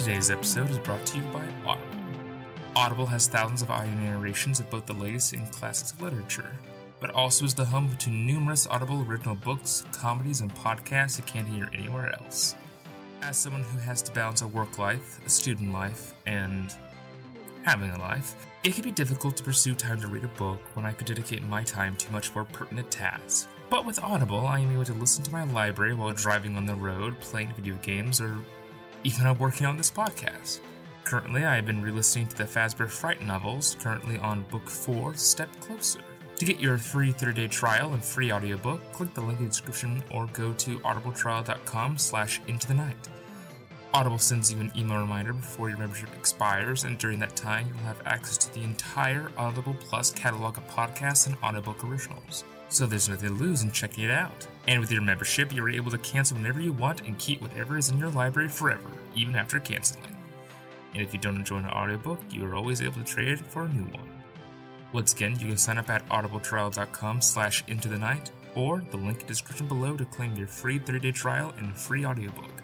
Today's episode is brought to you by Audible. Audible has thousands of audio narrations of both the latest in classics literature, but also is the home to numerous Audible original books, comedies, and podcasts you can't hear anywhere else. As someone who has to balance a work life, a student life, and having a life, it can be difficult to pursue time to read a book when I could dedicate my time to much more pertinent tasks. But with Audible, I am able to listen to my library while driving on the road, playing video games, or even while working on this podcast. Currently, I have been re listening to the Fazbear Fright novels, currently on Book 4, Step Closer. To get your free 30-day trial and free audiobook, click the link in the description or go to audibletrial.com slash into the night. Audible sends you an email reminder before your membership expires, and during that time, you'll have access to the entire Audible Plus catalog of podcasts and audiobook originals. So there's nothing to lose in checking it out. And with your membership, you're able to cancel whenever you want and keep whatever is in your library forever, even after canceling. And if you don't enjoy an audiobook, you are always able to trade it for a new one. Once again, you can sign up at audibletrial.com slash into the night or the link in the description below to claim your free 30-day trial and free audiobook.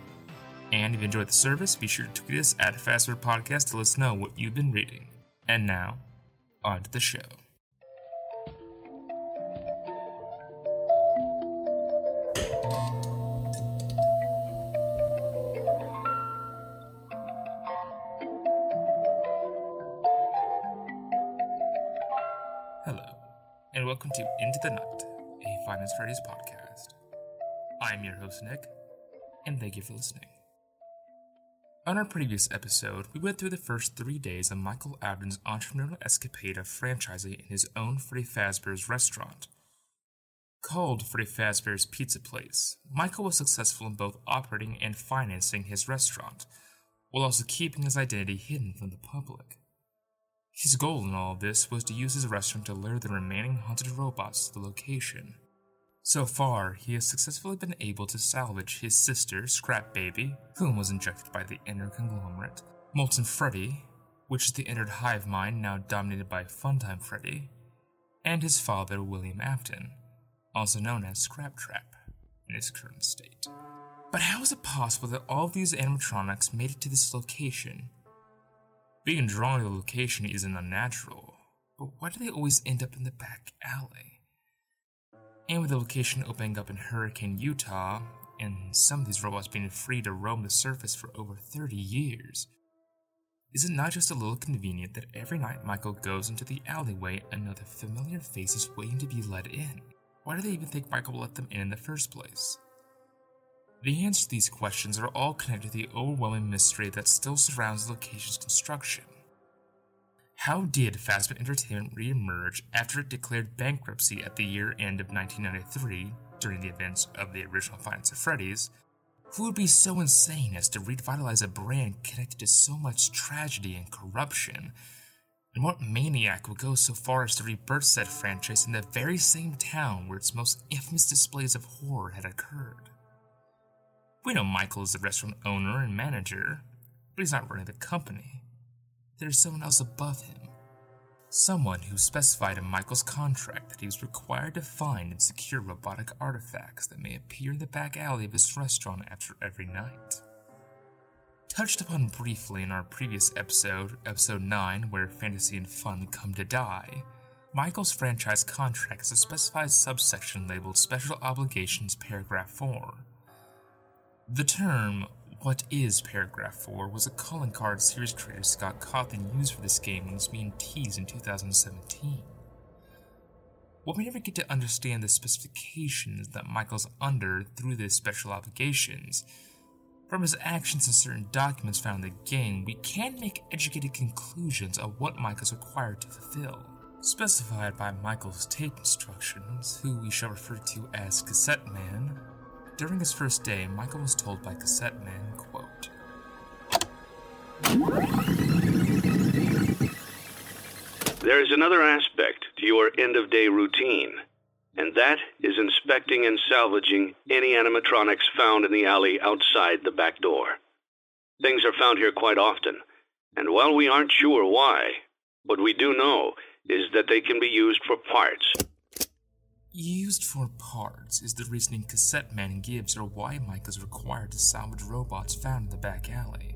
And if you enjoyed the service, be sure to tweet us at Fazbear Podcast to let us know what you've been reading. And now, on to the show. Host, Nick, and thank you for listening. On our previous episode, we went through the first three days of Michael Afton's entrepreneurial escapade of franchising in his own Freddy Fazbear's restaurant. Called Freddy Fazbear's Pizza Place, Michael was successful in both operating and financing his restaurant, while also keeping his identity hidden from the public. His goal in all of this was to use his restaurant to lure the remaining haunted robots to the location. So far, he has successfully been able to salvage his sister, Scrap Baby, whom was injected by the inner conglomerate, Molten Freddy, which is the inner hive mind now dominated by Funtime Freddy, and his father, William Afton, also known as Scraptrap, in his current state. But how is it possible that all of these animatronics made it to this location? Being drawn to the location isn't unnatural, but why do they always end up in the back alley? And with the location opening up in Hurricane, Utah, and some of these robots being free to roam the surface for over 30 years, is it not just a little convenient that every night Michael goes into the alleyway and another familiar face is waiting to be let in? Why do they even think Michael will let them in in the first place? The answers to these questions are all connected to the overwhelming mystery that still surrounds the location's construction. How did Fazbear Entertainment re-emerge after it declared bankruptcy at the year end of 1993 during the events of the original Five Nights at Freddy's? Who would be so insane as to revitalize a brand connected to so much tragedy and corruption? And what maniac would go so far as to rebirth said franchise in the very same town where its most infamous displays of horror had occurred? We know Michael is the restaurant owner and manager, but he's not running the company. There's someone else above him. Someone who specified in Michael's contract that he was required to find and secure robotic artifacts that may appear in the back alley of his restaurant after every night. Touched upon briefly in our previous episode, episode 9, where fantasy and fun come to die, Michael's franchise contract has a specified subsection labeled Special Obligations Paragraph 4. The term what is Paragraph 4 was a calling card series creator Scott Cawthon used for this game when it was being teased in 2017. What we never get to understand the specifications that Michael's under through these special obligations. From his actions and certain documents found in the game, we can make educated conclusions of what Michael's required to fulfill. Specified by Michael's tape instructions, who we shall refer to as Cassette Man, During his first day, Michael was told by Cassette Man, There is another aspect to your end of day routine, and that is inspecting and salvaging any animatronics found in the alley outside the back door. Things are found here quite often, and while we aren't sure why, what we do know is that they can be used for parts. Used for parts is the reasoning Cassette Man gives for why Mike is required to salvage robots found in the back alley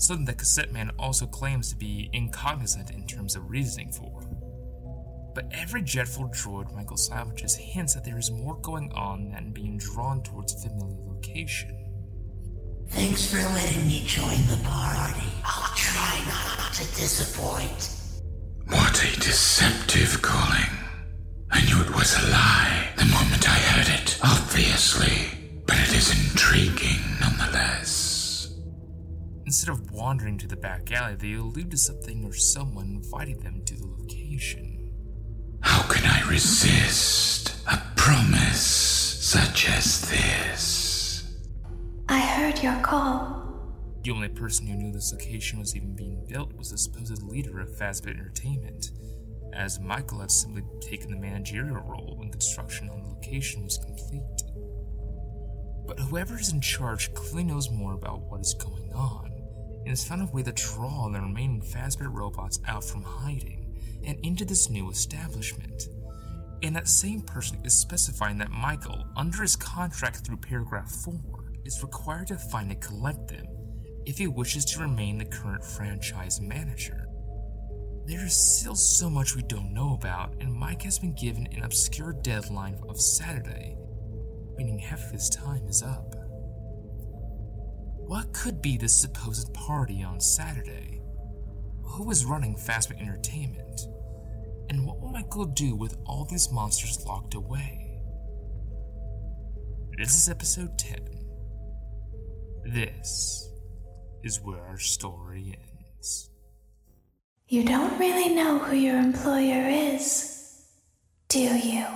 something the Cassette Man also claims to be incognizant in terms of reasoning for. But every Jetful droid Michael salvages hints that there is more going on than being drawn towards a familiar location. Thanks for letting me join the party. I'll try not to disappoint. What a deceptive calling. I knew it was a lie the moment I heard it, obviously, but it is intriguing nonetheless. Instead of wandering to the back alley, they allude to something or someone inviting them to the location. How can I resist a promise such as this? I heard your call. The only person who knew this location was even being built was the supposed leader of Fazbear Entertainment, as Michael had simply taken the managerial role when construction on the location was complete. But whoever is in charge clearly knows more about what is going on and has found a way to draw the remaining Fazbear robots out from hiding and into this new establishment. And that same person is specifying that Michael, under his contract through paragraph 4, is required to find and collect them if he wishes to remain the current franchise manager. There is still so much we don't know about, and Mike has been given an obscure deadline of Saturday, meaning half of his time is up. What could be this supposed party on Saturday? Who was running Fazbear Entertainment? And what will Michael do with all these monsters locked away? This is episode 10. This is where our story ends. You don't really know who your employer is, do you?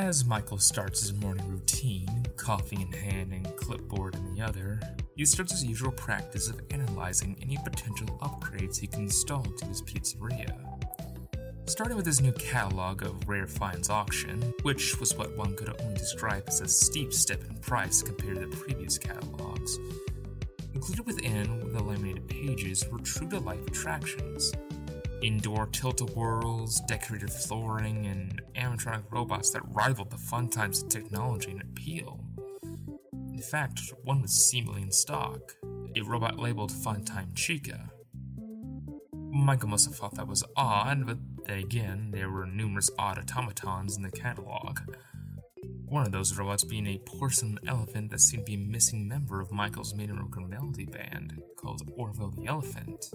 As Michael starts his morning routine, coffee in hand and clipboard in the other, he starts his usual practice of analyzing any potential upgrades he can install to his pizzeria. Starting with his new catalog of rare finds auction, which was what one could only describe as a steep step in price compared to the previous catalogs. Included within the laminated pages were true to life attractions, indoor tilt-a-whirls, decorated flooring, and animatronic robots that rivaled the fun times of technology and appeal. In fact, one was seemingly in stock, a robot labeled Funtime Chica. Michael must have thought that was odd, but then again, there were numerous odd automatons in the catalog. One of those robots being a porcelain elephant that seemed to be a missing member of Michael's main melody band, called Orville the Elephant.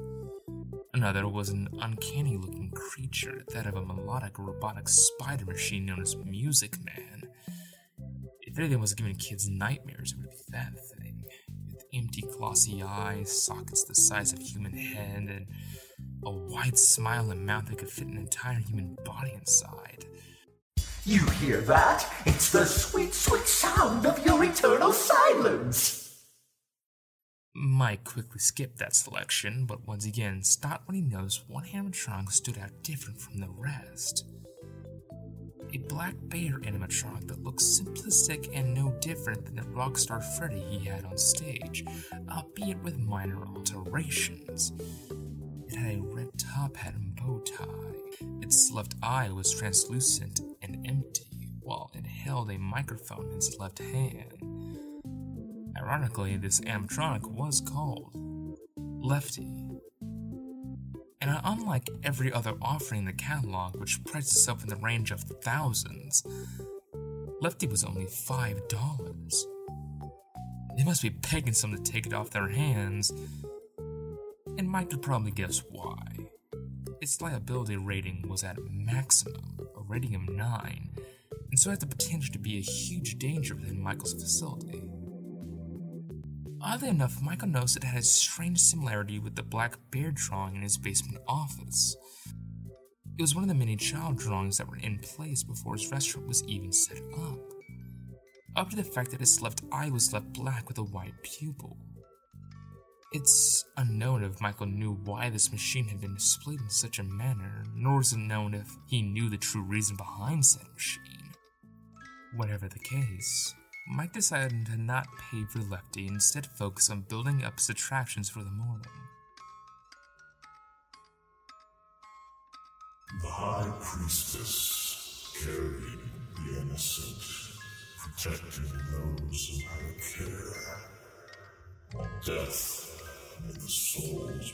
Another was an uncanny looking creature, that of a melodic robotic spider machine known as Music Man. If anything was giving kids nightmares, it would be that thing. With empty, glossy eyes, sockets the size of human head, and a wide smile and mouth that could fit an entire human body inside. You hear that? It's the sweet, sweet sound of your eternal silence! Mike quickly skipped that selection, but once again stopped when he noticed one animatronic stood out different from the rest. A black bear animatronic that looked simplistic and no different than the Rockstar Freddy he had on stage, albeit with minor alterations. It had a red top hat and bow tie. Its left eye was translucent and empty, while it held a microphone in its left hand. Ironically, this animatronic was called Lefty. And unlike every other offering in the catalog, which priced itself in the range of thousands, Lefty was only $5. They must be begging someone to take it off their hands, and Mike could probably guess why. Its liability rating was at maximum, a rating of 9, and so had the potential to be a huge danger within Michael's facility. Oddly enough, Michael noticed it had a strange similarity with the black bear drawing in his basement office. It was one of the many child drawings that were in place before his restaurant was even set up. Up to the fact that his left eye was left black with a white pupil. It's unknown if Michael knew why this machine had been displayed in such a manner, nor is it known if he knew the true reason behind said machine. Whatever the case, Mike decided to not pay for Lefty and instead focus on building up his attractions for the morning. The High Priestess carried the innocent, protecting those who had care, while death made the soul's.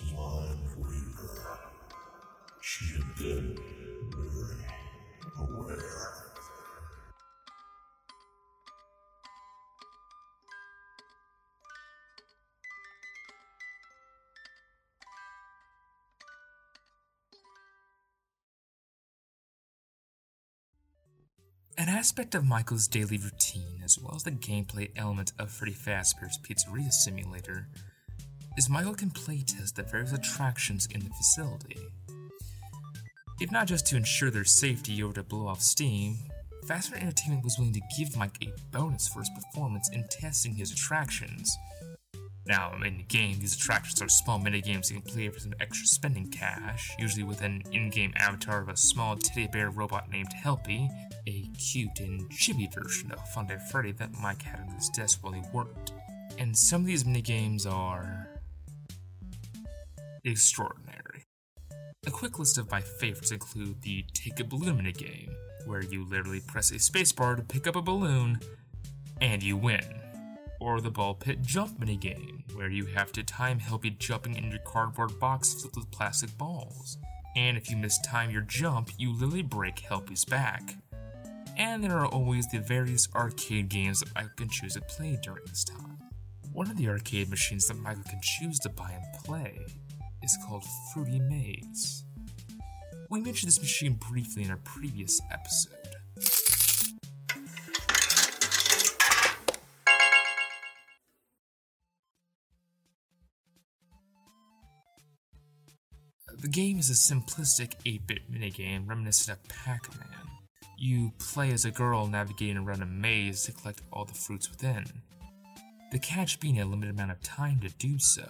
She had been very aware. An aspect of Michael's daily routine, as well as the gameplay element of Freddy Fazbear's Pizzeria Simulator, is Michael can playtest the various attractions in the facility. If not just to ensure their safety or to blow off steam, Fazbear Entertainment was willing to give Mike a bonus for his performance in testing his attractions. Now, in the game, these attractions are small minigames you can play for some extra spending cash, usually with an in game avatar of a small teddy bear robot named Helpy, a cute and chibi version of Funtime Freddy that Mike had on his desk while he worked. And some of these minigames are. Extraordinary. A quick list of my favorites include the Take a Balloon minigame, where you literally press a spacebar to pick up a balloon, and you win or the ball pit jump minigame, where you have to time Helpy jumping in your cardboard box filled with plastic balls. And if you mistime your jump, you literally break Helpy's back. And there are always the various arcade games that Michael can choose to play during this time. One of the arcade machines that Michael can choose to buy and play is called Fruity Maze. We mentioned this machine briefly in our previous episode. The game is a simplistic 8 bit minigame reminiscent of Pac Man. You play as a girl navigating around a maze to collect all the fruits within. The catch being a limited amount of time to do so.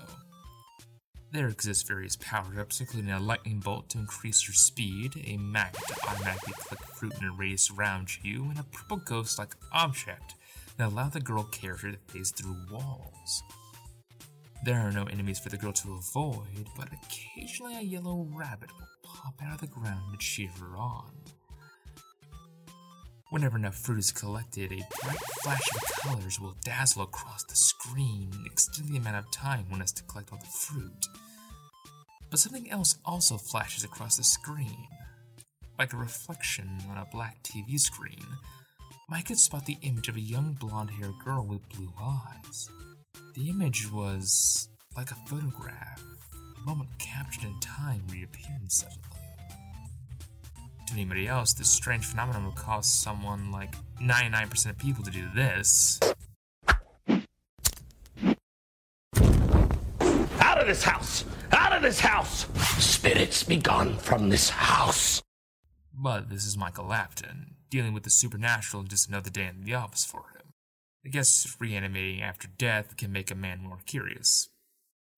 There exist various power ups, including a lightning bolt to increase your speed, a magnet to automatically collect fruit in a radius around you, and a purple ghost like object that allow the girl character to phase through walls. There are no enemies for the girl to avoid, but occasionally a yellow rabbit will pop out of the ground to cheer her on. Whenever enough fruit is collected, a bright flash of colors will dazzle across the screen, extending the amount of time one has to collect all the fruit. But something else also flashes across the screen. Like a reflection on a black TV screen, Mike could spot the image of a young blonde haired girl with blue eyes. The image was like a photograph, a moment captured in time reappearing suddenly. To anybody else, this strange phenomenon would cause someone like 99% of people to do this. Out of this house! Out of this house! Spirits be gone from this house! But this is Michael Afton, dealing with the supernatural and just another day in the office for him. I guess reanimating after death can make a man more curious.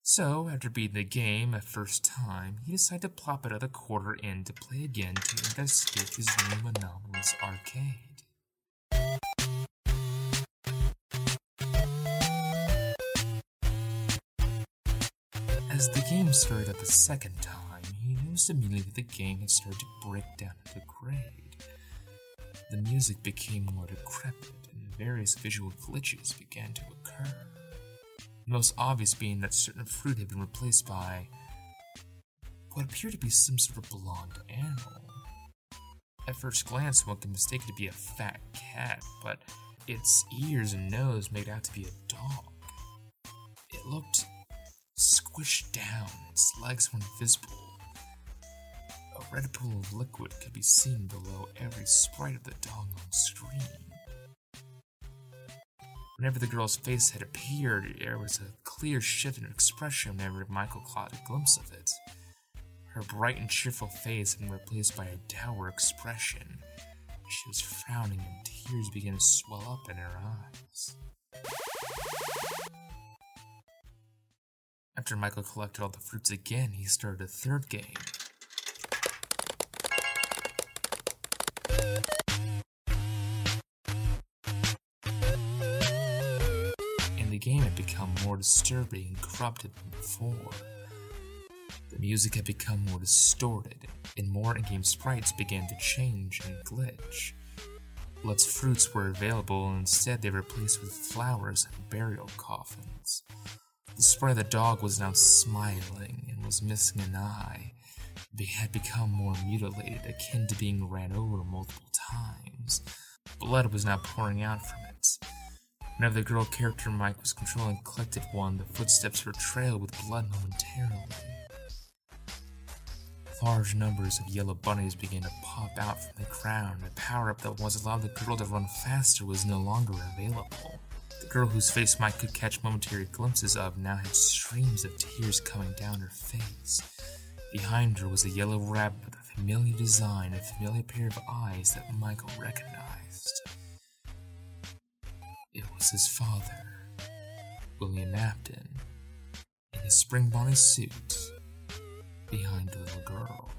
So, after beating the game a first time, he decided to plop another quarter in to play again to investigate his new anomalous arcade. As the game started up the second time, he noticed immediately that the game had started to break down into grade. The music became more decrepit, and various visual glitches began to occur. The most obvious being that certain fruit had been replaced by what appeared to be some sort of blonde animal. At first glance, one could mistake it to be a fat cat, but its ears and nose made out to be a dog. It looked squished down, its legs were invisible. A red pool of liquid could be seen below every sprite of the dog on screen. Whenever the girl's face had appeared, there was a clear shift in expression whenever Michael caught a glimpse of it. Her bright and cheerful face had been replaced by a dour expression. She was frowning and tears began to swell up in her eyes. After Michael collected all the fruits again, he started a third game. Become more disturbing and corrupted than before. The music had become more distorted, and more in game sprites began to change and glitch. Less fruits were available, and instead they were replaced with flowers and burial coffins. The sprite of the dog was now smiling and was missing an eye. They had become more mutilated, akin to being ran over multiple times. Blood was now pouring out from. Whenever the girl character Mike was controlling collected one, the footsteps were trailed with blood momentarily. Large numbers of yellow bunnies began to pop out from the ground. A power up that once allowed the girl to run faster was no longer available. The girl whose face Mike could catch momentary glimpses of now had streams of tears coming down her face. Behind her was a yellow rabbit with a familiar design, a familiar pair of eyes that Michael recognized. It was his father, William Afton, in his Spring Bonnie suit behind the little girl.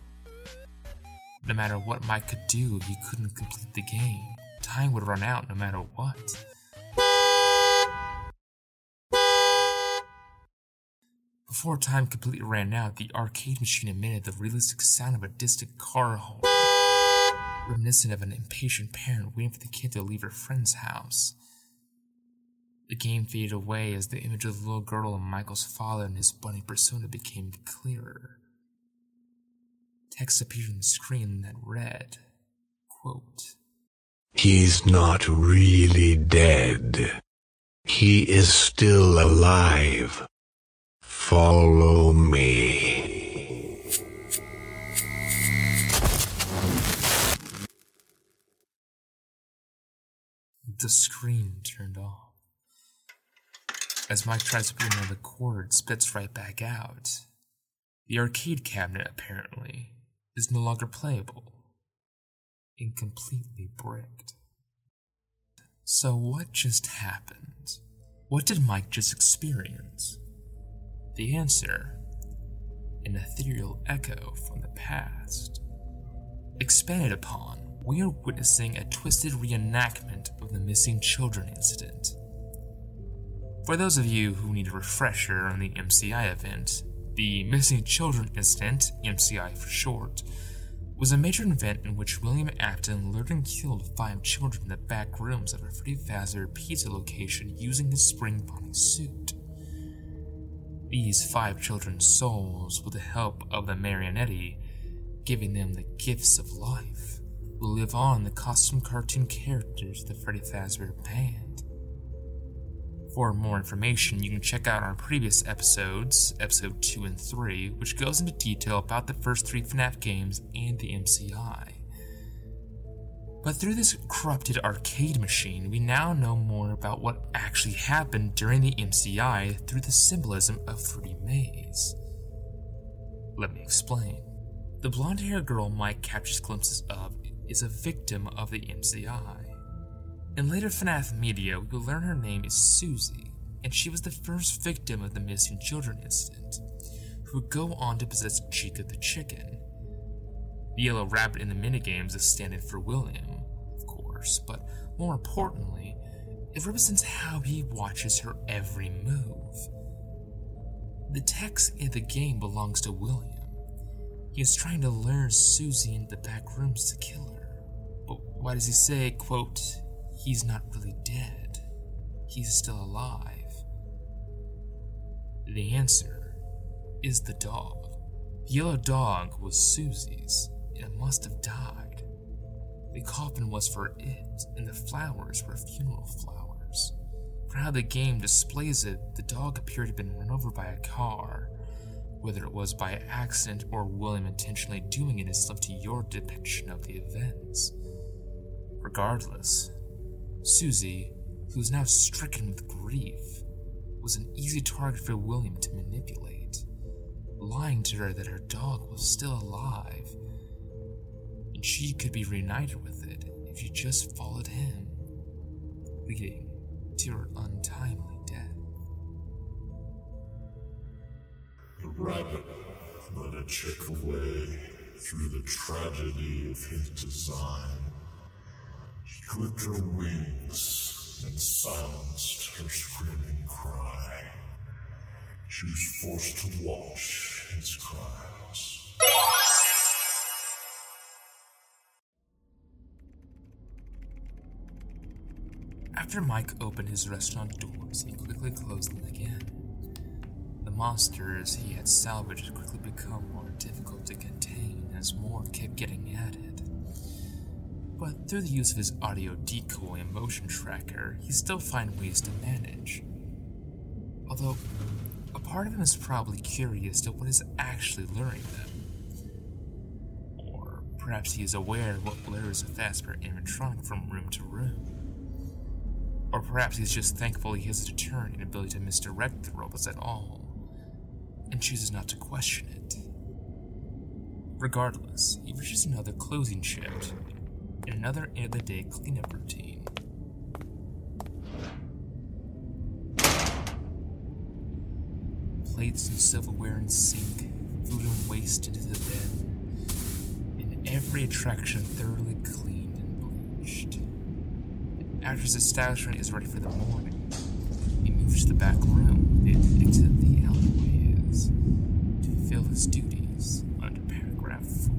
No matter what Mike could do, he couldn't complete the game. Time would run out no matter what. Before time completely ran out, the arcade machine emitted the realistic sound of a distant car horn, reminiscent of an impatient parent waiting for the kid to leave her friend's house. The game faded away as the image of the little girl and Michael's father and his bunny persona became clearer. Text appeared on the screen that read, quote, He's not really dead. He is still alive. Follow me. The screen turned off. As Mike tries to put another cord, it spits right back out. The arcade cabinet, apparently, is no longer playable and completely bricked. So, what just happened? What did Mike just experience? The answer an ethereal echo from the past. Expanded upon, we are witnessing a twisted reenactment of the missing children incident. For those of you who need a refresher on the MCI event, the Missing Children Incident, MCI for short, was a major event in which William Afton lured and killed five children in the back rooms of a Freddy Fazbear pizza location using his spring bonnie suit. These five children's souls, with the help of the marionette, giving them the gifts of life, will live on the costume cartoon characters of the Freddy Fazbear band. For more information, you can check out our previous episodes, episode 2 and 3, which goes into detail about the first three FNAF games and the MCI. But through this corrupted arcade machine, we now know more about what actually happened during the MCI through the symbolism of Fruity Maze. Let me explain. The blonde haired girl Mike captures glimpses of is a victim of the MCI. In later FNAF media, we will learn her name is Susie, and she was the first victim of the missing children incident, who would go on to possess Chica the chicken. The yellow rabbit in the minigames is standing for William, of course, but more importantly, it represents how he watches her every move. The text in the game belongs to William. He is trying to lure Susie into the back rooms to kill her. But why does he say, quote, he's not really dead? He's still alive. The answer is the dog. The yellow dog was Susie's, and it must have died. The coffin was for it, and the flowers were funeral flowers. For how the game displays it, the dog appeared to have been run over by a car. Whether it was by accident or William intentionally doing it is left to your depiction of the events. Regardless, Susie, who was now stricken with grief, was an easy target for William to manipulate. lying to her that her dog was still alive, and she could be reunited with it if she just followed him, leading to her untimely death. The rabbit let a chick away through the tragedy of his design. Clipped her wings and silenced her screaming cry. She was forced to watch his crimes. After Mike opened his restaurant doors, he quickly closed them again. The monsters he had salvaged quickly become more difficult to contain as more kept getting at added. But through the use of his audio decoy and motion tracker, he still found ways to manage. Although, a part of him is probably curious to what is actually luring them. Or perhaps he is aware of what lures a Fazbear animatronic from room to room. Or perhaps he's just thankful he has a deterrent ability to misdirect the robots at all, and chooses not to question it. Regardless, he reaches another closing shift and another end of the day cleanup routine. Plates and silverware in sink, food and waste into the bin, and every attraction thoroughly cleaned and bleached. After his establishment is ready for the morning, he moves to the back room into the alleyways to fulfill his duties under paragraph 4.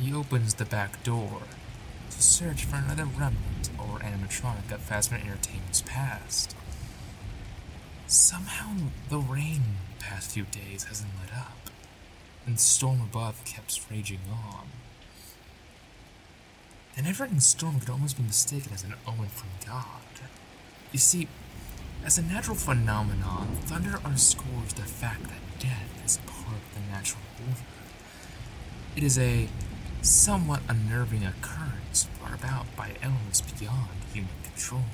He opens the back door to search for another remnant or animatronic of Fazbear Entertainment's past. Somehow, the rain the past few days hasn't let up, and the storm above keeps raging on. The never-ending storm could almost be mistaken as an omen from God. You see, as a natural phenomenon, thunder underscores the fact that death is part of the natural order. It is a somewhat unnerving occurrence brought about by elements beyond human control.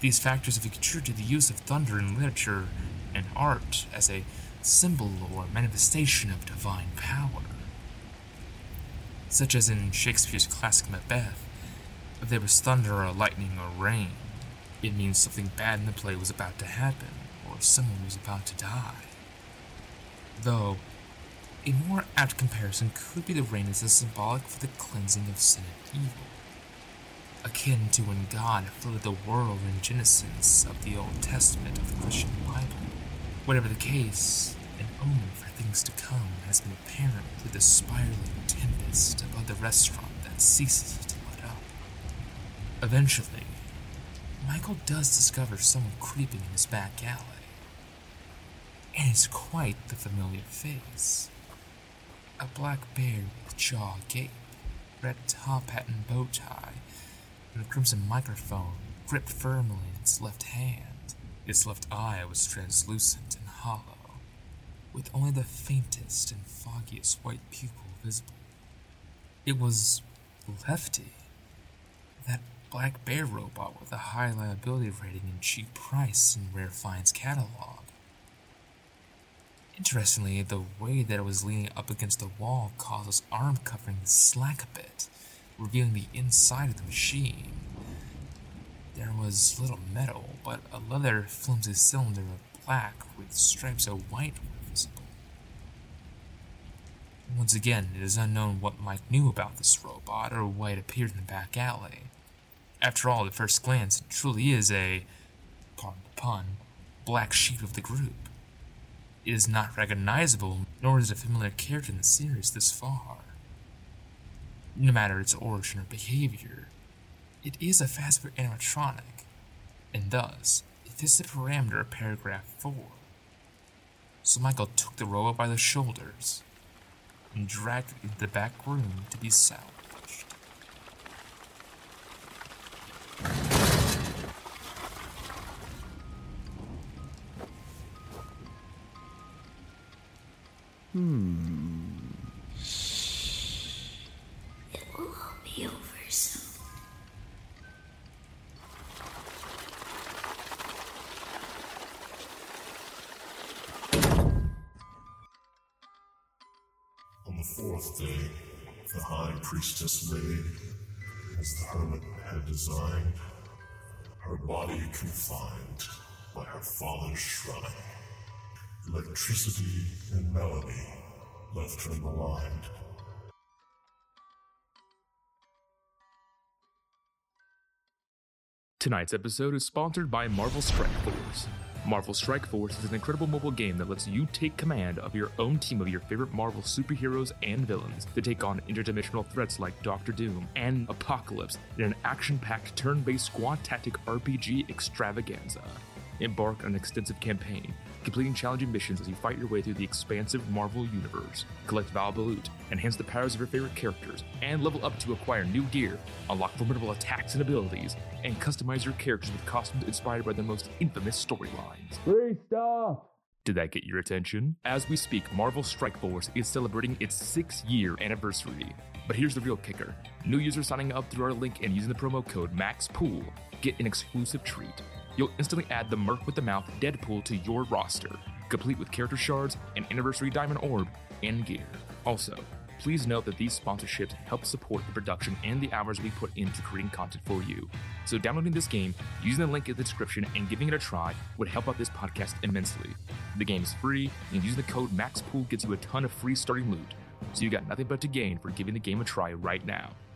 These factors have contributed to the use of thunder in literature and art as a symbol or manifestation of divine power. Such as in Shakespeare's classic Macbeth, if there was thunder or lightning or rain, it means something bad in the play was about to happen, or someone was about to die. Though, a more apt comparison could be the rain as a symbolic for the cleansing of sin and evil, akin to when God flooded the world in Genesis of the Old Testament of the Christian Bible. Whatever the case, an omen for things to come has been apparent through the spiraling tempest above the restaurant that ceases to let up. Eventually, Michael does discover someone creeping in his back alley. And it's quite the familiar face. A black bear with jaw agape, red top hat and bow tie, and a crimson microphone gripped firmly in its left hand. Its left eye was translucent and hollow, with only the faintest and foggiest white pupil visible. It was Lefty, that black bear robot with a high liability rating and cheap price in Rare Finds catalog. Interestingly, the way that it was leaning up against the wall caused its arm covering to slack a bit, revealing the inside of the machine. There was little metal, but a leather flimsy cylinder of black with stripes of white were visible. Once again, it is unknown what Mike knew about this robot or why it appeared in the back alley. After all, at first glance, it truly is a, pardon the pun, black sheep of the group. It is not recognizable, nor is a familiar character in the series this far. No matter its origin or behavior, it is a Fazbear animatronic, and thus, it fits the parameter of paragraph 4. So Michael took the robot by the shoulders and dragged it into the back room to be salvaged. Hmm. It will all be over soon. On the fourth day, the High Priestess laid, as the Hermit had designed, her body confined by her father's shrine. Electricity and melody left her maligned. Tonight's episode is sponsored by Marvel Strike Force. Marvel Strike Force is an incredible mobile game that lets you take command of your own team of your favorite Marvel superheroes and villains to take on interdimensional threats like Doctor Doom and Apocalypse in an action packed turn based squad tactic RPG extravaganza. Embark on an extensive campaign, completing challenging missions as you fight your way through the expansive Marvel universe. Collect valuable loot, enhance the powers of your favorite characters, and level up to acquire new gear, unlock formidable attacks and abilities, and customize your characters with costumes inspired by the most infamous storylines. Free stuff! Did that get your attention? As we speak, Marvel Strike Force is celebrating its six year anniversary. But here's the real kicker new users signing up through our link and using the promo code MAXPOOL get an exclusive treat. You'll instantly add the Merc with the Mouth Deadpool to your roster, complete with character shards, an anniversary diamond orb, and gear. Also, please note that these sponsorships help support the production and the hours we put into creating content for you. So, downloading this game, using the link in the description, and giving it a try would help out this podcast immensely. The game is free, and using the code MAXPOOL gets you a ton of free starting loot. So, you got nothing but to gain for giving the game a try right now.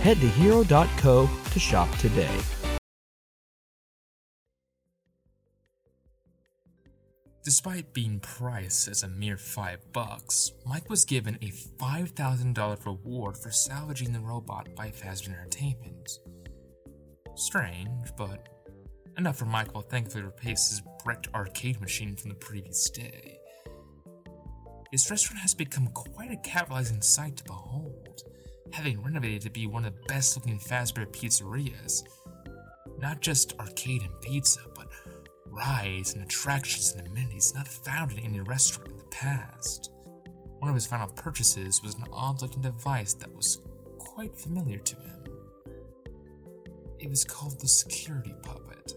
Head to hero.co to shop today. Despite being priced as a mere 5 bucks, Mike was given a $5,000 reward for salvaging the robot by Fazbear Entertainment. Strange, but enough for will thankfully replace his wrecked arcade machine from the previous day. His restaurant has become quite a capitalizing sight to behold, having renovated to be one of the best looking Fazbear pizzerias. Not just arcade and pizza, but rides and attractions and amenities not found in any restaurant in the past. One of his final purchases was an odd looking device that was quite familiar to him. It was called the security puppet.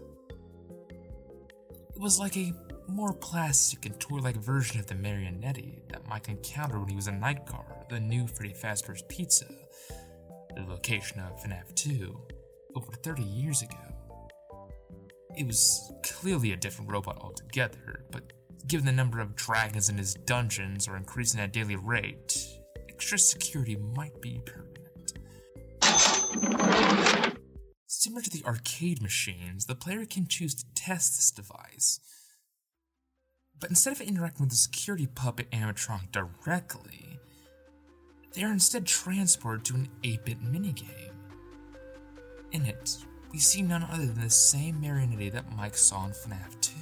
It was like a more plastic and toy like version of the marionette that Mike encountered when he was a night guard at the new Freddy Fazbear's Pizza, the location of FNAF 2, over 30 years ago. It was clearly a different robot altogether, but given the number of dragons in his dungeons are increasing at a daily rate, extra security might be permanent. Similar to the arcade machines, the player can choose to test this device. But instead of interacting with the security puppet animatronic directly, they are instead transported to an 8 bit minigame. In it, we see none other than the same marionette that Mike saw in FNAF 2,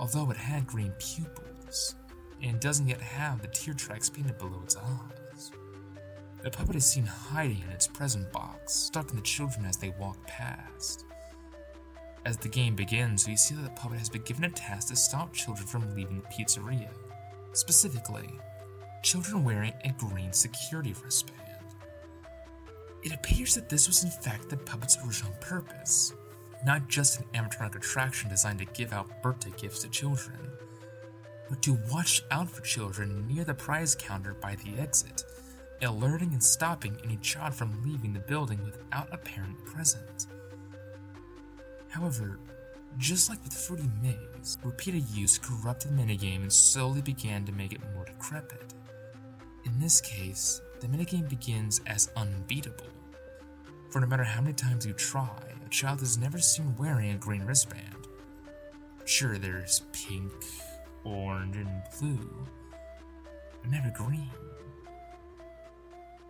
although it had green pupils, and doesn't yet have the tear tracks painted below its eyes. The puppet is seen hiding in its present box, stuck in the children as they walk past. As the game begins, we see that the puppet has been given a task to stop children from leaving the pizzeria. Specifically, children wearing a green security wristband. It appears that this was in fact the puppet's original purpose, not just an animatronic attraction designed to give out birthday gifts to children, but to watch out for children near the prize counter by the exit, alerting and stopping any child from leaving the building without a parent present. However, just like with Fruity Maze, repeated use corrupted minigame and slowly began to make it more decrepit. In this case, the minigame begins as unbeatable. For no matter how many times you try, a child is never seen wearing a green wristband. Sure, there's pink, orange, and blue, but never green.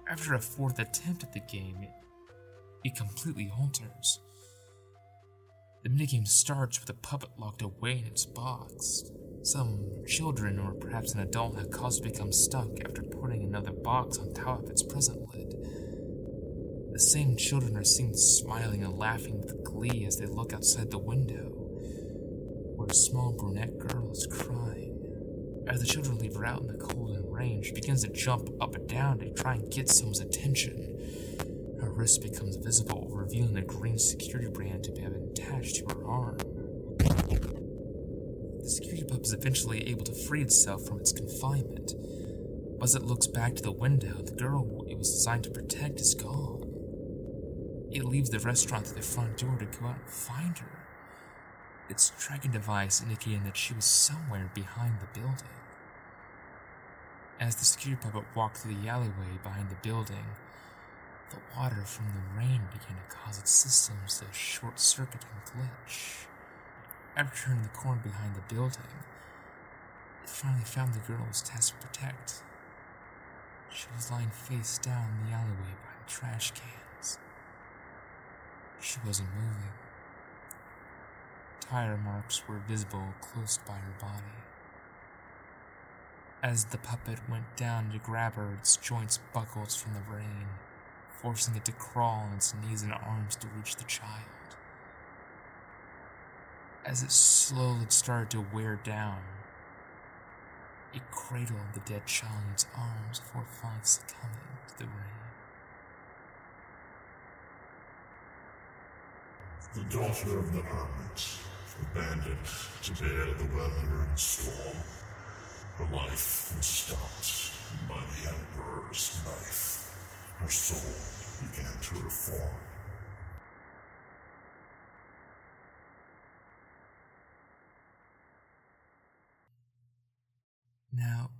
After a fourth attempt at the game, it completely alters. The minigame starts with a puppet locked away in its box. Some children, or perhaps an adult, have caused to become stuck after putting another box on top of its present lid. The same children are seen smiling and laughing with glee as they look outside the window, where a small brunette girl is crying. As the children leave her out in the cold and rain, she begins to jump up and down to try and get someone's attention. Wrist becomes visible, revealing a green security brand to have attached to her arm. The security pup is eventually able to free itself from its confinement. As it looks back to the window, the girl it was designed to protect is gone. It leaves the restaurant through the front door to go out and find her. Its tracking device indicating that she was somewhere behind the building. As the security puppet walked through the alleyway behind the building, the water from the rain began to cause its systems to short circuit and glitch. After turning the corner behind the building, it finally found the girl it was tasked to protect. She was lying face down in the alleyway behind trash cans. She wasn't moving. Tire marks were visible close by her body. As the puppet went down to grab her, its joints buckled from the rain, forcing it to crawl on its knees and arms to reach the child. As it slowly started to wear down, it cradled the dead child in its arms before finally succumbing to the rain. The daughter of the hermit, abandoned to bear the weather and storm. Her life was stopped by the Emperor's knife. Her soul began to reform. Now,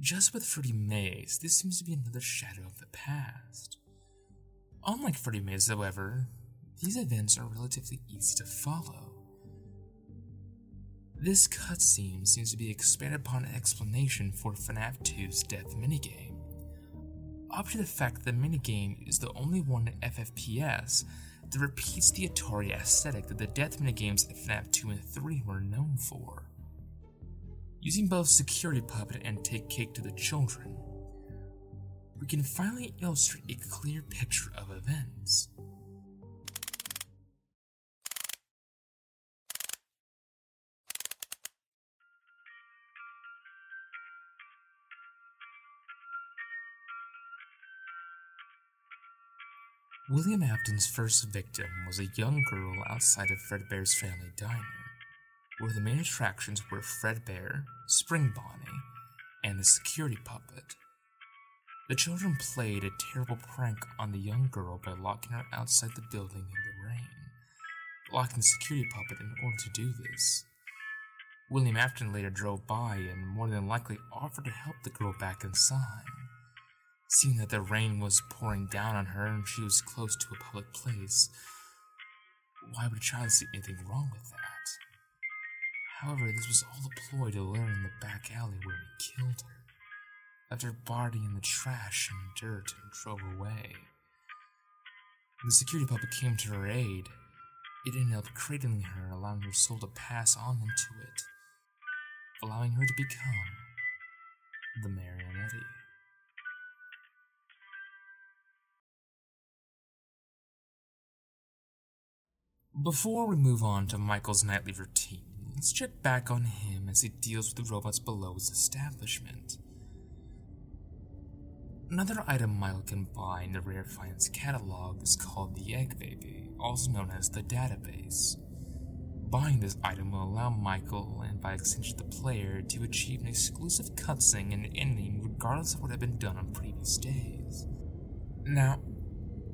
just with Fruity Maze, this seems to be another shadow of the past. Unlike Fruity Maze, however, these events are relatively easy to follow. This cutscene seems to be expanded upon an explanation for FNAF 2's death minigame. Up to the fact that the minigame is the only one in FFPS that repeats the Atari aesthetic that the death minigames in FNAF 2 and 3 were known for. Using both Security Puppet and Take Cake to the Children, we can finally illustrate a clear picture of events. William Afton's first victim was a young girl outside of Fredbear's family diner, where the main attractions were Fredbear, Spring Bonnie, and the security puppet. The children played a terrible prank on the young girl by locking her outside the building in the rain, locking the security puppet in order to do this. William Afton later drove by and more than likely offered to help the girl back inside. Seeing that the rain was pouring down on her and she was close to a public place, why would a child see anything wrong with that? However, this was all a ploy to lure in the back alley where he killed her, left her body in the trash and dirt, and drove away. The security puppet came to her aid, it ended up cradling her, allowing her soul to pass on into it, allowing her to become the marionette. Before we move on to Michael's nightly routine, let's check back on him as he deals with the robots below his establishment. Another item Michael can buy in the Rare Finds catalog is called the Egg Baby, also known as the database. Buying this item will allow Michael, and by extension the player, to achieve an exclusive cutscene and ending regardless of what had been done on previous days. Now,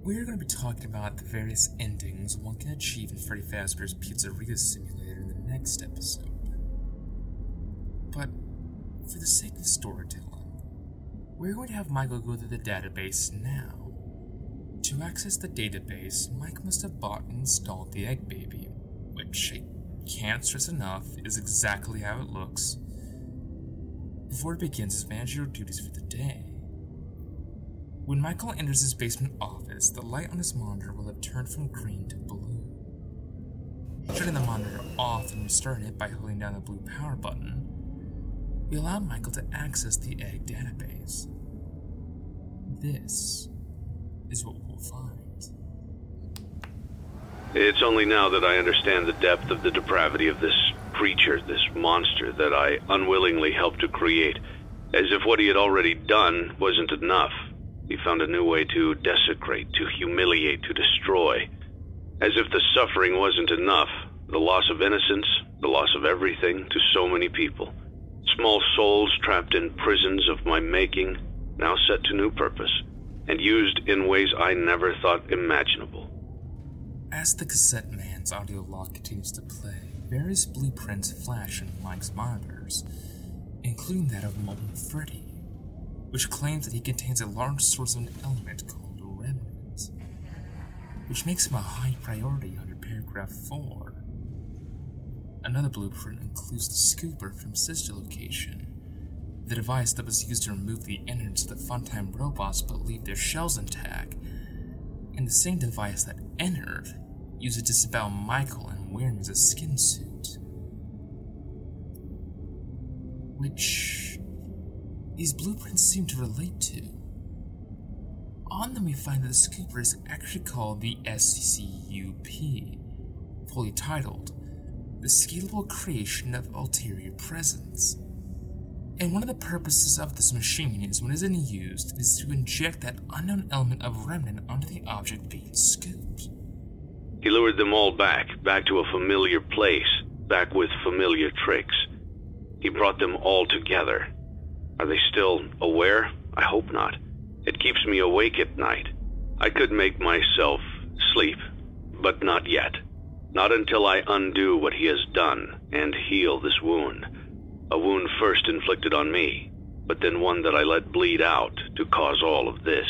we're going to be talking about the various endings one can achieve in Freddy Fazbear's Pizzeria Simulator in the next episode. But for the sake of storytelling, we're going to have Michael go to the database now. To access the database, Mike must have bought and installed the Egg Baby, which I can't stress enough is exactly how it looks, before it begins his managerial duties for the day. When Michael enters his basement office, the light on his monitor will have turned from green to blue. Shutting the monitor off and restarting it by holding down the blue power button, we allow Michael to access the egg database. This is what we'll find. It's only now that I understand the depth of the depravity of this creature, this monster that I unwillingly helped to create. As if what he had already done wasn't enough. He found a new way to desecrate, to humiliate, to destroy. As if the suffering wasn't enough, the loss of innocence, the loss of everything to so many people. Small souls trapped in prisons of my making, now set to new purpose, and used in ways I never thought imaginable. As the cassette man's audio log continues to play, various blueprints flash in Mike's monitors, including that of Molten Freddy, which claims that he contains a large source of an element called remnants, which makes him a high priority under paragraph 4. Another blueprint includes the scooper from Sister Location, the device that was used to remove the innards of the Funtime robots but leave their shells intact, and the same device that Ennard used to disavow Michael and wear him as a skin suit. Which these blueprints seem to relate to. On them, we find that the scooper is actually called the SCUP, fully titled The Scalable Creation of Ulterior Presence. And one of the purposes of this machine is when it is in use is to inject that unknown element of remnant onto the object being scooped. He lured them all back, back to a familiar place, back with familiar tricks. He brought them all together. Are they still aware? I hope not. It keeps me awake at night. I could make myself sleep, but not yet. Not until I undo what he has done and heal this wound. A wound first inflicted on me, but then one that I let bleed out to cause all of this.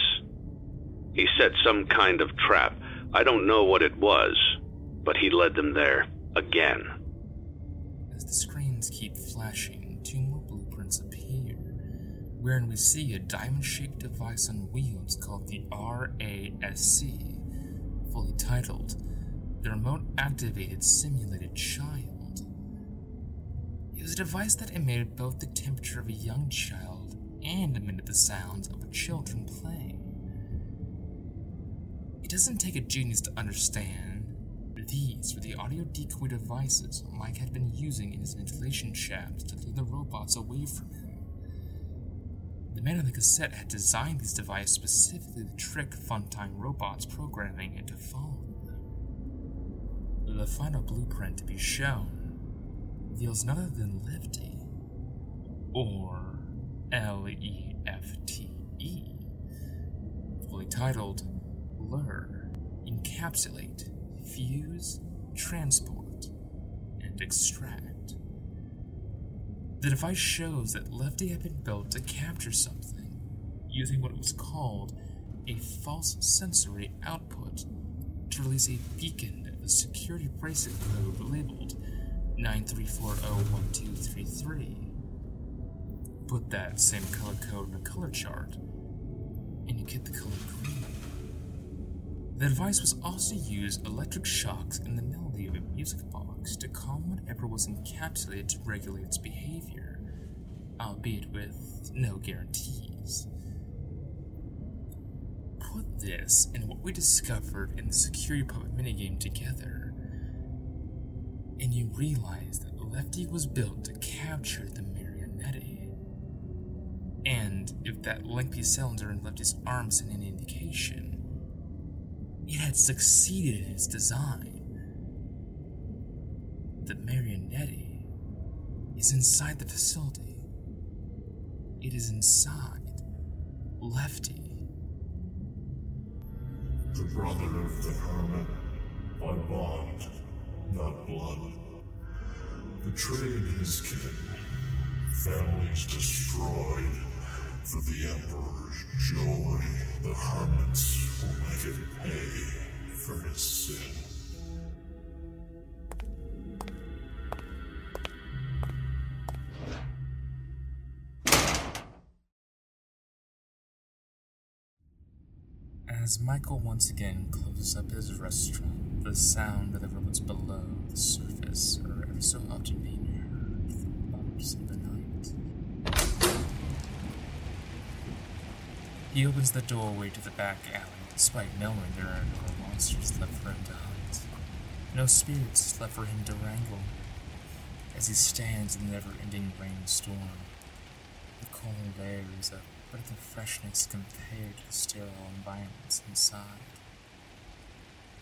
He set some kind of trap. I don't know what it was, but he led them there again. As the screens keep flashing, wherein we see a diamond shaped device on wheels called the RASC, fully titled the Remote Activated Simulated Child. It was a device that emitted both the temperature of a young child and emitted the sounds of a children playing. It doesn't take a genius to understand these were the audio decoy devices Mike had been using in his ventilation shafts to lure the robots away from him. The man on the cassette had designed these devices specifically to trick Funtime robots programming into following them. The final blueprint to be shown reveals none other than Lefty, or L E F T E, fully titled Lure, Encapsulate, Fuse, Transport, and Extract. The device shows that Lefty had been built to capture something using what was called a false sensory output to release a beacon of a security bracelet code labeled 93401233. Put that same color code in a color chart, and you get the color green. The device was also used electric shocks in the melody of a music box to calm whatever was encapsulated to regulate its behavior, albeit with no guarantees. Put this and what we discovered in the security puppet minigame together, and you realize that Lefty was built to capture the marionette. And if that lengthy cylinder in Lefty's arms is an indication, it had succeeded in its design. The marionette is inside the facility. It is inside Lefty. The brother of the hermit, by bond, not blood. Betrayed his kin, families destroyed. For the Emperor's joy, the hermits will make it pay for his sin. As Michael once again closes up his restaurant, the sound of the robots below the surface are ever so often being heard through bumps in the night. He opens the doorway to the back alley, despite knowing there are no monsters left for him to hunt, no spirits left for him to wrangle. As he stands in the never-ending rainstorm, the cold air is a breath of freshness compared to the sterile environments inside.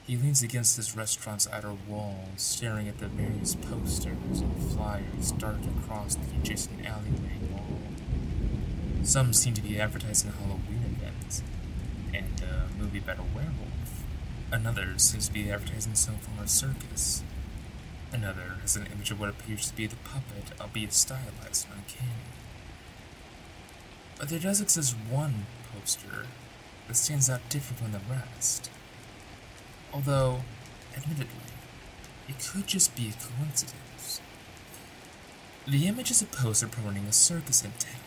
He leans against this restaurant's outer wall, staring at the various posters and flyers darted across the adjacent alleyway wall. Some seem to be advertising Halloween events and a movie about a werewolf. Another seems to be advertising some form of circus. Another has an image of what appears to be the puppet, albeit stylized and uncanny. But there does exist one poster that stands out different from the rest. Although, admittedly, it could just be a coincidence. The image is a poster promoting a circus in town.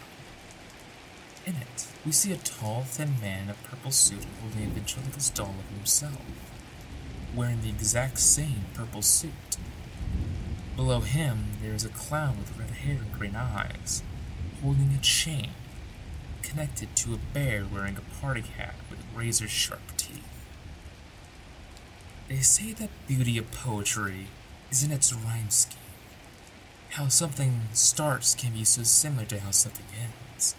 In it, we see a tall, thin man in a purple suit holding a ventriloquist doll of himself, wearing the exact same purple suit. Below him, there is a clown with red hair and green eyes, holding a chain connected to a bear wearing a party hat with razor sharp teeth. They say that beauty of poetry is in its rhyme scheme. How something starts can be so similar to how something ends,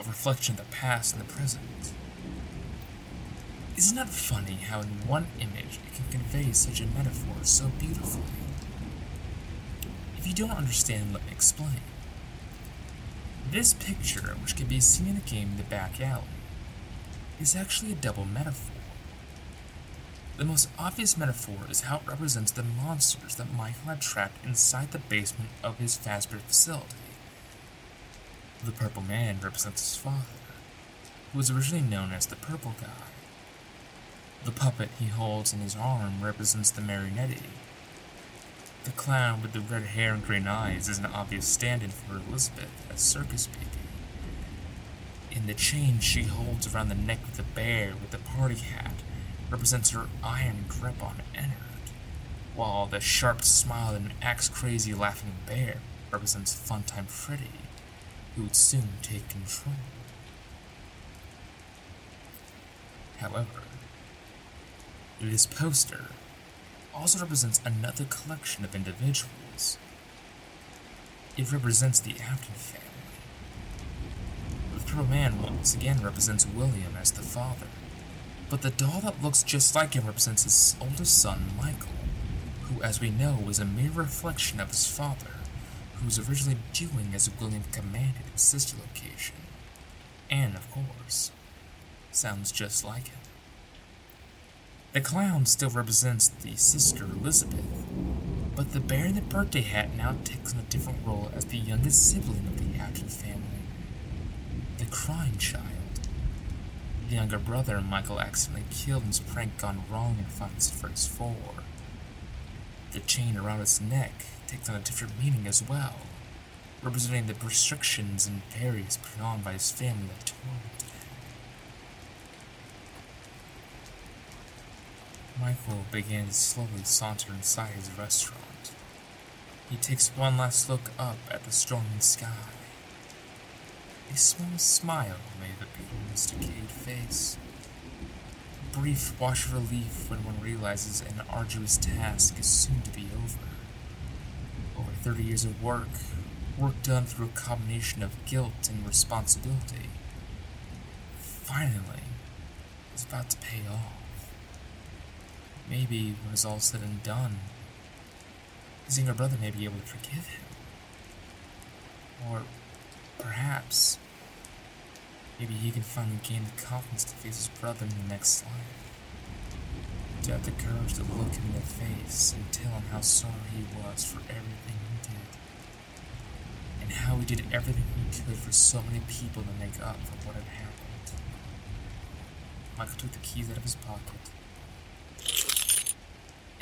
a reflection of the past and the present. Isn't that funny how in one image it can convey such a metaphor so beautifully? If you don't understand, let me explain. This picture, which can be seen in the game the back alley, is actually a double metaphor. The most obvious metaphor is how it represents the monsters that Michael had trapped inside the basement of his Fazbear facility. The Purple Man represents his father, who was originally known as the Purple Guy. The puppet he holds in his arm represents the Marionette. The clown with the red hair and green eyes is an obvious stand in for Elizabeth as Circus Baby. In the chain she holds around the neck of the bear with the party hat represents her iron grip on Ennard, while the sharp smile and axe crazy laughing bear represents Funtime Freddy, who would soon take control. However, this poster also represents another collection of individuals. It represents the Afton family. The Purple Man once again represents William as the father, but the doll that looks just like him represents his oldest son, Michael, who, as we know, is a mere reflection of his father, who was originally doing as William commanded his sister location. And, of course, sounds just like him. The clown still represents the sister Elizabeth, but the bear in the birthday hat now takes on a different role as the youngest sibling of the Afton family, the crying child. The younger brother Michael accidentally killed in his prank gone wrong in Five Nights at Freddy's 4. The chain around his neck takes on a different meaning as well, representing the restrictions and barriers put on by his family that tormented Michael began to slowly saunter inside his restaurant. He takes one last look up at the stormy sky. A small smile made appear on his decayed face. A brief wash of relief when one realizes an arduous task is soon to be over. Over 30 years of work, work done through a combination of guilt and responsibility, finally is about to pay off. Maybe when it's all said and done, his younger brother may be able to forgive him. Or perhaps, maybe he can finally gain the confidence to face his brother in the next life. To have the courage to look him in the face and tell him how sorry he was for everything he did. And how he did everything he could for so many people to make up for what had happened. Michael took the keys out of his pocket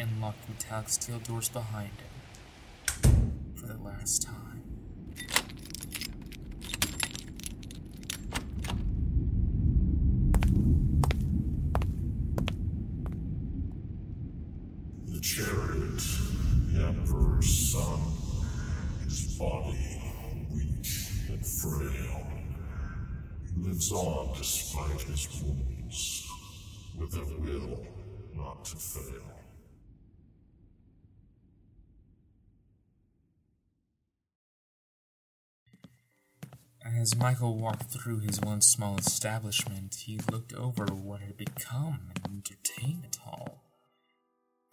and locked the metallic steel doors behind him for the last time. The chariot, the Emperor's son, his body weak and frail, he lives on despite his wounds, with a will not to fail. As Michael walked through his once small establishment, he looked over what had become an entertainment hall.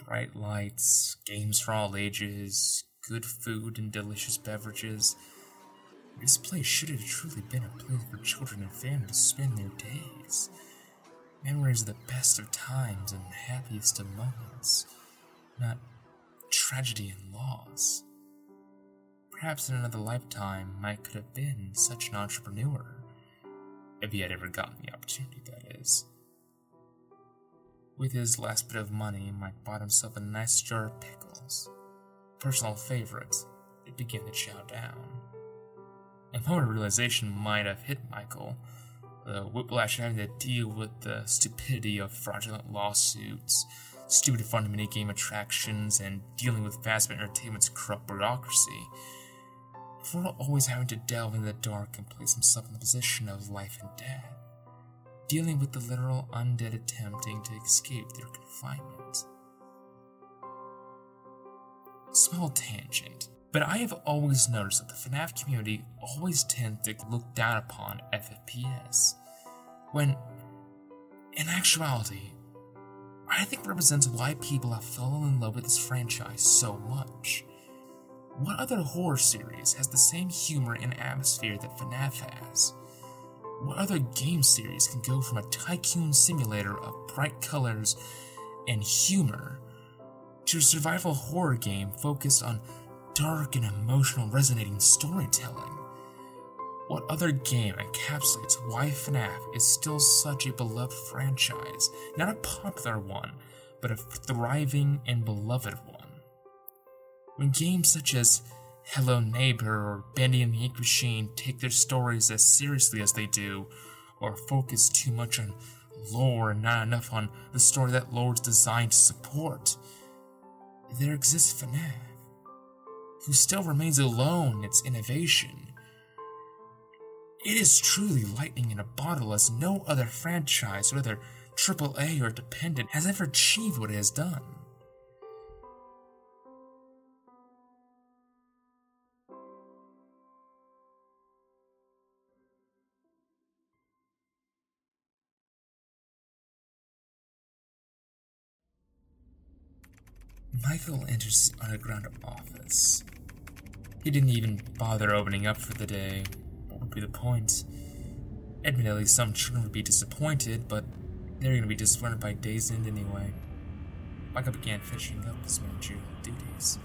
Bright lights, games for all ages, good food, and delicious beverages. This place should have truly been a place for children and families to spend their days. Memories of the best of times and happiest of moments, not tragedy and loss. Perhaps in another lifetime, Mike could have been such an entrepreneur. If he had ever gotten the opportunity, that is. With his last bit of money, Mike bought himself a nice jar of pickles. Personal favorite, it began to chow down. A moment of realization might have hit Michael. The whiplash of having to deal with the stupidity of fraudulent lawsuits, stupid fun minigame attractions, and dealing with Fazbear Entertainment's corrupt bureaucracy before always having to delve in the dark and place himself in the position of life and death, dealing with the literal undead attempting to escape their confinement. Small tangent, but I have always noticed that the FNAF community always tend to look down upon FFPS, when, in actuality, I think represents why people have fallen in love with this franchise so much. What other horror series has the same humor and atmosphere that FNAF has? What other game series can go from a tycoon simulator of bright colors and humor to a survival horror game focused on dark and emotional resonating storytelling? What other game encapsulates why FNAF is still such a beloved franchise? Not a popular one, but a thriving and beloved one. When games such as Hello Neighbor or Bendy and the Ink Machine take their stories as seriously as they do, or focus too much on lore and not enough on the story that lore is designed to support, there exists FNAF, who still remains alone in its innovation. It is truly lightning in a bottle as no other franchise, whether AAA or dependent, has ever achieved what it has done. Michael enters his underground office. He didn't even bother opening up for the day. What would be the point? Admittedly, some children would be disappointed, but they're going to be disappointed by day's end anyway. Michael began finishing up his managerial duties.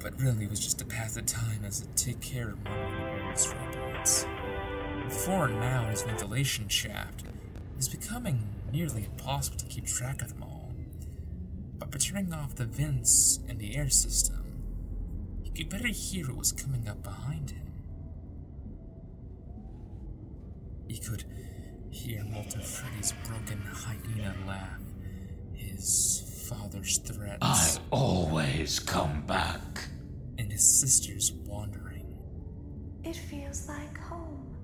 But really, it was just a pass of time as it take care of more various robots. The floor now his ventilation shaft is becoming nearly impossible to keep track of them all by turning off the vents in the air system, he could better hear what was coming up behind him. He could hear Molten Freddy's broken hyena laugh, his father's threats. I always come back. And his sisters wandering. It feels like home.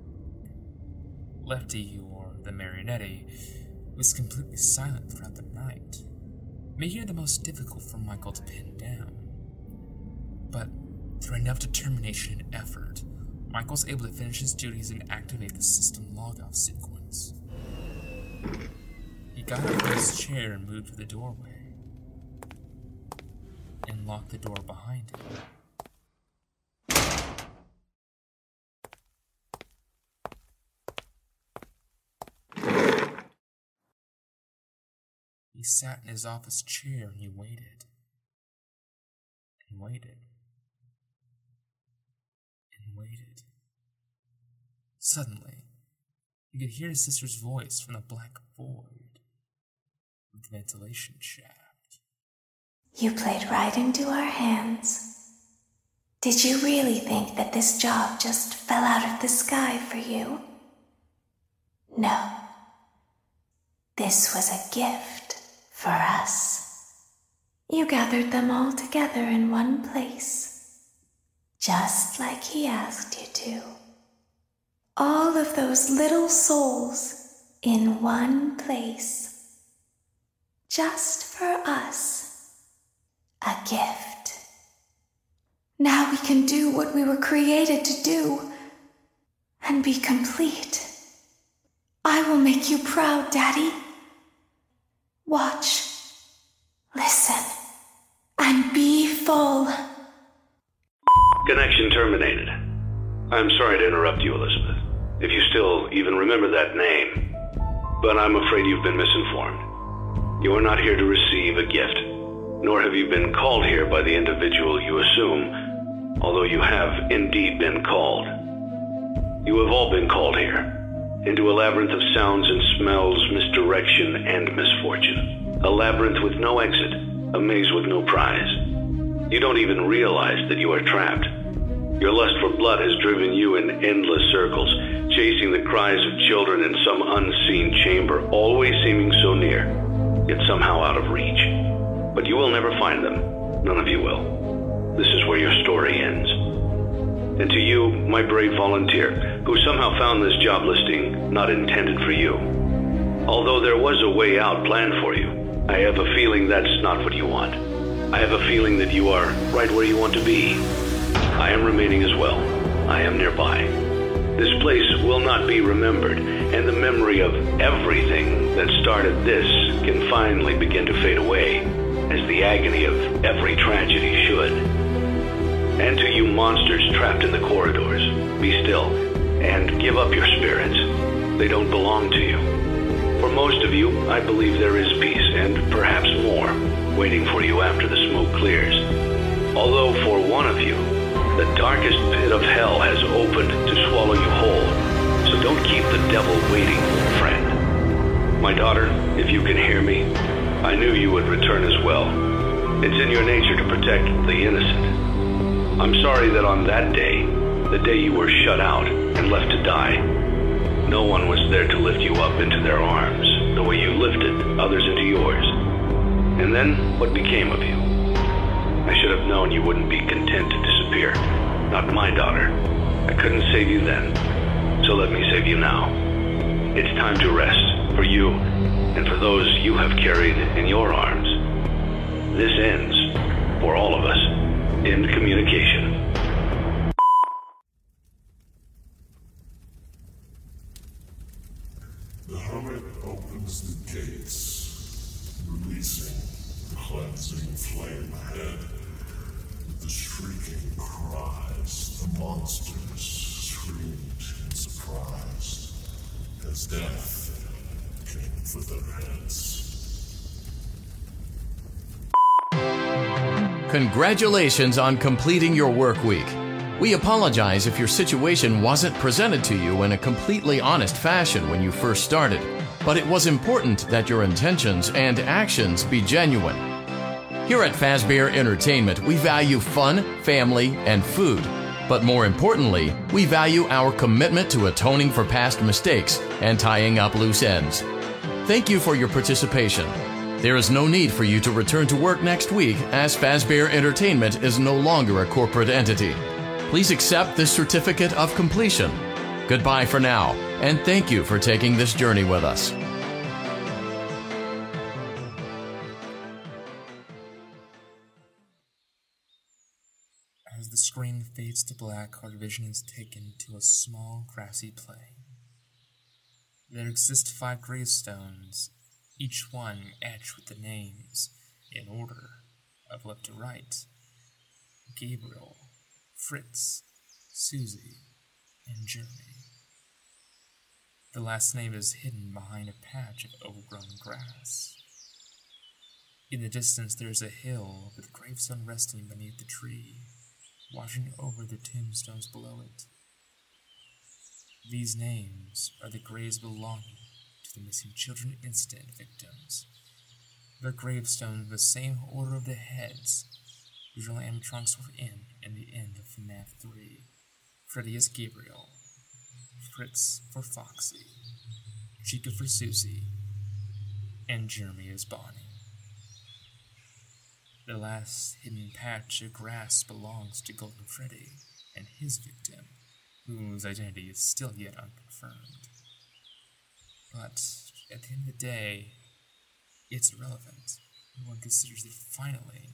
Lefty, or the marionette, was completely silent throughout the night making it the most difficult for Michael to pin down. But through enough determination and effort, Michael's able to finish his duties and activate the system logout sequence. He got up from his chair and moved to the doorway, and locked the door behind him. He sat in his office chair and he waited. And waited. And waited. Suddenly, he could hear his sister's voice from the black void of the ventilation shaft. You played right into our hands. Did you really think that this job just fell out of the sky for you? No. This was a gift for us. You gathered them all together in one place, just like he asked you to. all of those little souls in one place. Just for us. A gift. Now we can do what we were created to do and be complete. I will make you proud, Daddy. Watch, listen, and be full. Connection terminated. I'm sorry to interrupt you, Elizabeth, if you still even remember that name. But I'm afraid you've been misinformed. You are not here to receive a gift, nor have you been called here by the individual you assume, although you have indeed been called. You have all been called here, into a labyrinth of sounds and smells, misdirection, and misfortune. A labyrinth with no exit, a maze with no prize. You don't even realize that you are trapped. Your lust for blood has driven you in endless circles, chasing the cries of children in some unseen chamber, always seeming so near, yet somehow out of reach. But you will never find them. None of you will. This is where your story ends. And to you, my brave volunteer, who somehow found this job listing not intended for you. Although there was a way out planned for you, I have a feeling that's not what you want. I have a feeling that you are right where you want to be. I am remaining as well. I am nearby. This place will not be remembered, and the memory of everything that started this can finally begin to fade away, as the agony of every tragedy should. And to you monsters trapped in the corridors, be still and give up your spirits. They don't belong to you. For most of you, I believe there is peace and perhaps more waiting for you after the smoke clears. Although for one of you, the darkest pit of hell has opened to swallow you whole. So don't keep the devil waiting, friend. My daughter, if you can hear me, I knew you would return as well. It's in your nature to protect the innocent. I'm sorry that on that day, the day you were shut out left to die, no one was there to lift you up into their arms the way you lifted others into yours. And then what became of you? I should have known you wouldn't be content to disappear. Not my daughter. I couldn't save you then. So let me save you now. It's time to rest for you and for those you have carried in your arms. This ends, for all of us, in communication. Death came for their heads. Congratulations on completing your work week. We apologize if your situation wasn't presented to you in a completely honest fashion when you first started, but it was important that your intentions and actions be genuine. Here at Fazbear Entertainment, we value fun, family, and food. But more importantly, we value our commitment to atoning for past mistakes and tying up loose ends. Thank you for your participation. There is no need for you to return to work next week as Fazbear Entertainment is no longer a corporate entity. Please accept this certificate of completion. Goodbye for now, and thank you for taking this journey with us. Fades to black, our vision is taken to a small grassy plain. There exist five gravestones, each one etched with the names, in order, of left to right Gabriel, Fritz, Susie, and Jeremy. The last name is hidden behind a patch of overgrown grass. In the distance, there is a hill with a gravestone resting beneath the tree, watching over the tombstones below it. These names are the graves belonging to the missing children incident victims. Their gravestones the same order of the heads usual animatronics were in in the end of FNAF 3. Freddy as Gabriel, Fritz for Foxy, Chica for Susie, and Jeremy as Bonnie. The last hidden patch of grass belongs to Golden Freddy and his victim, whose identity is still yet unconfirmed. But at the end of the day, it's irrelevant when one considers that finally,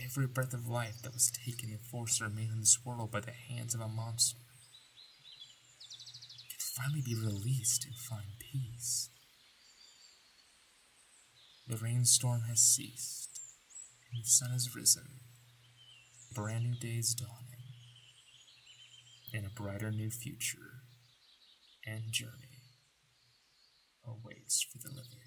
every breath of life that was taken and forced to remain in this world by the hands of a monster can finally be released and find peace. The rainstorm has ceased, the sun has risen. A brand new day is dawning, and a brighter new future and journey awaits for the living.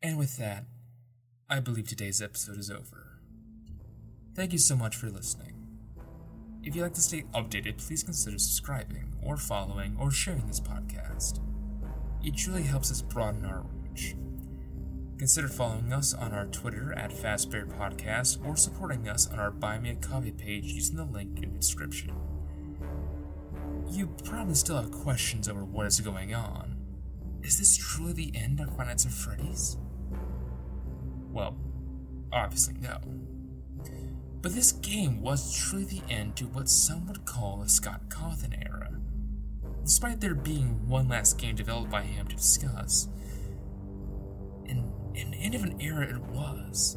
And with that, I believe today's episode is over. Thank you so much for listening. If you'd like to stay updated, please consider subscribing, or following, or sharing this podcast. It truly helps us broaden our reach. Consider following us on our Twitter at Fazbear Podcast or supporting us on our Buy Me a Coffee page using the link in the description. You probably still have questions over what is going on. Is this truly the end of Five Nights Freddy's? Well, obviously no. But this game was truly the end to what some would call the Scott Cawthon era. Despite there being one last game developed by him to discuss, and an end of an era it was.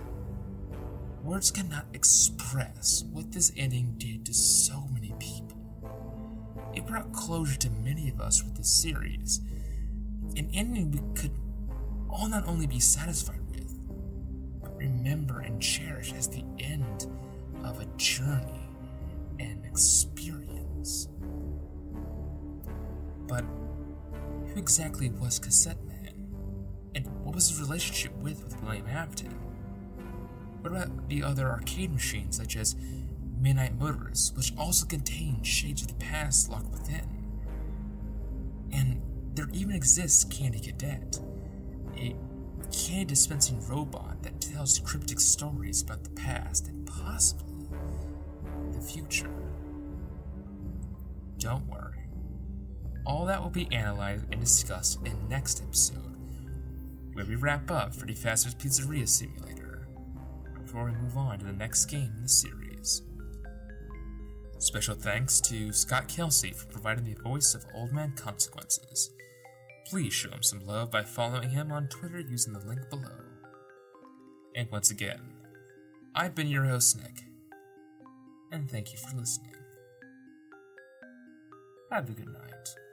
Words cannot express what this ending did to so many people. It brought closure to many of us with this series, an ending we could all not only be satisfied with, but remember and cherish as the end of a journey and experience. But who exactly was Cassette Man? And what was his relationship with, with William Afton? What about the other arcade machines such as Midnight Motorist, which also contain shades of the past locked within? And there even exists Candy Cadet, a candy dispensing robot that tells cryptic stories about the past and possibly future. Don't worry. All that will be analyzed and discussed in next episode, where we wrap up Freddy Fazbear's Pizzeria Simulator before we move on to the next game in the series. Special thanks to Scott Kelsey for providing the voice of Old Man Consequences. Please show him some love by following him on Twitter using the link below. And once again, I've been your host, Nick, and thank you for listening. Have a good night.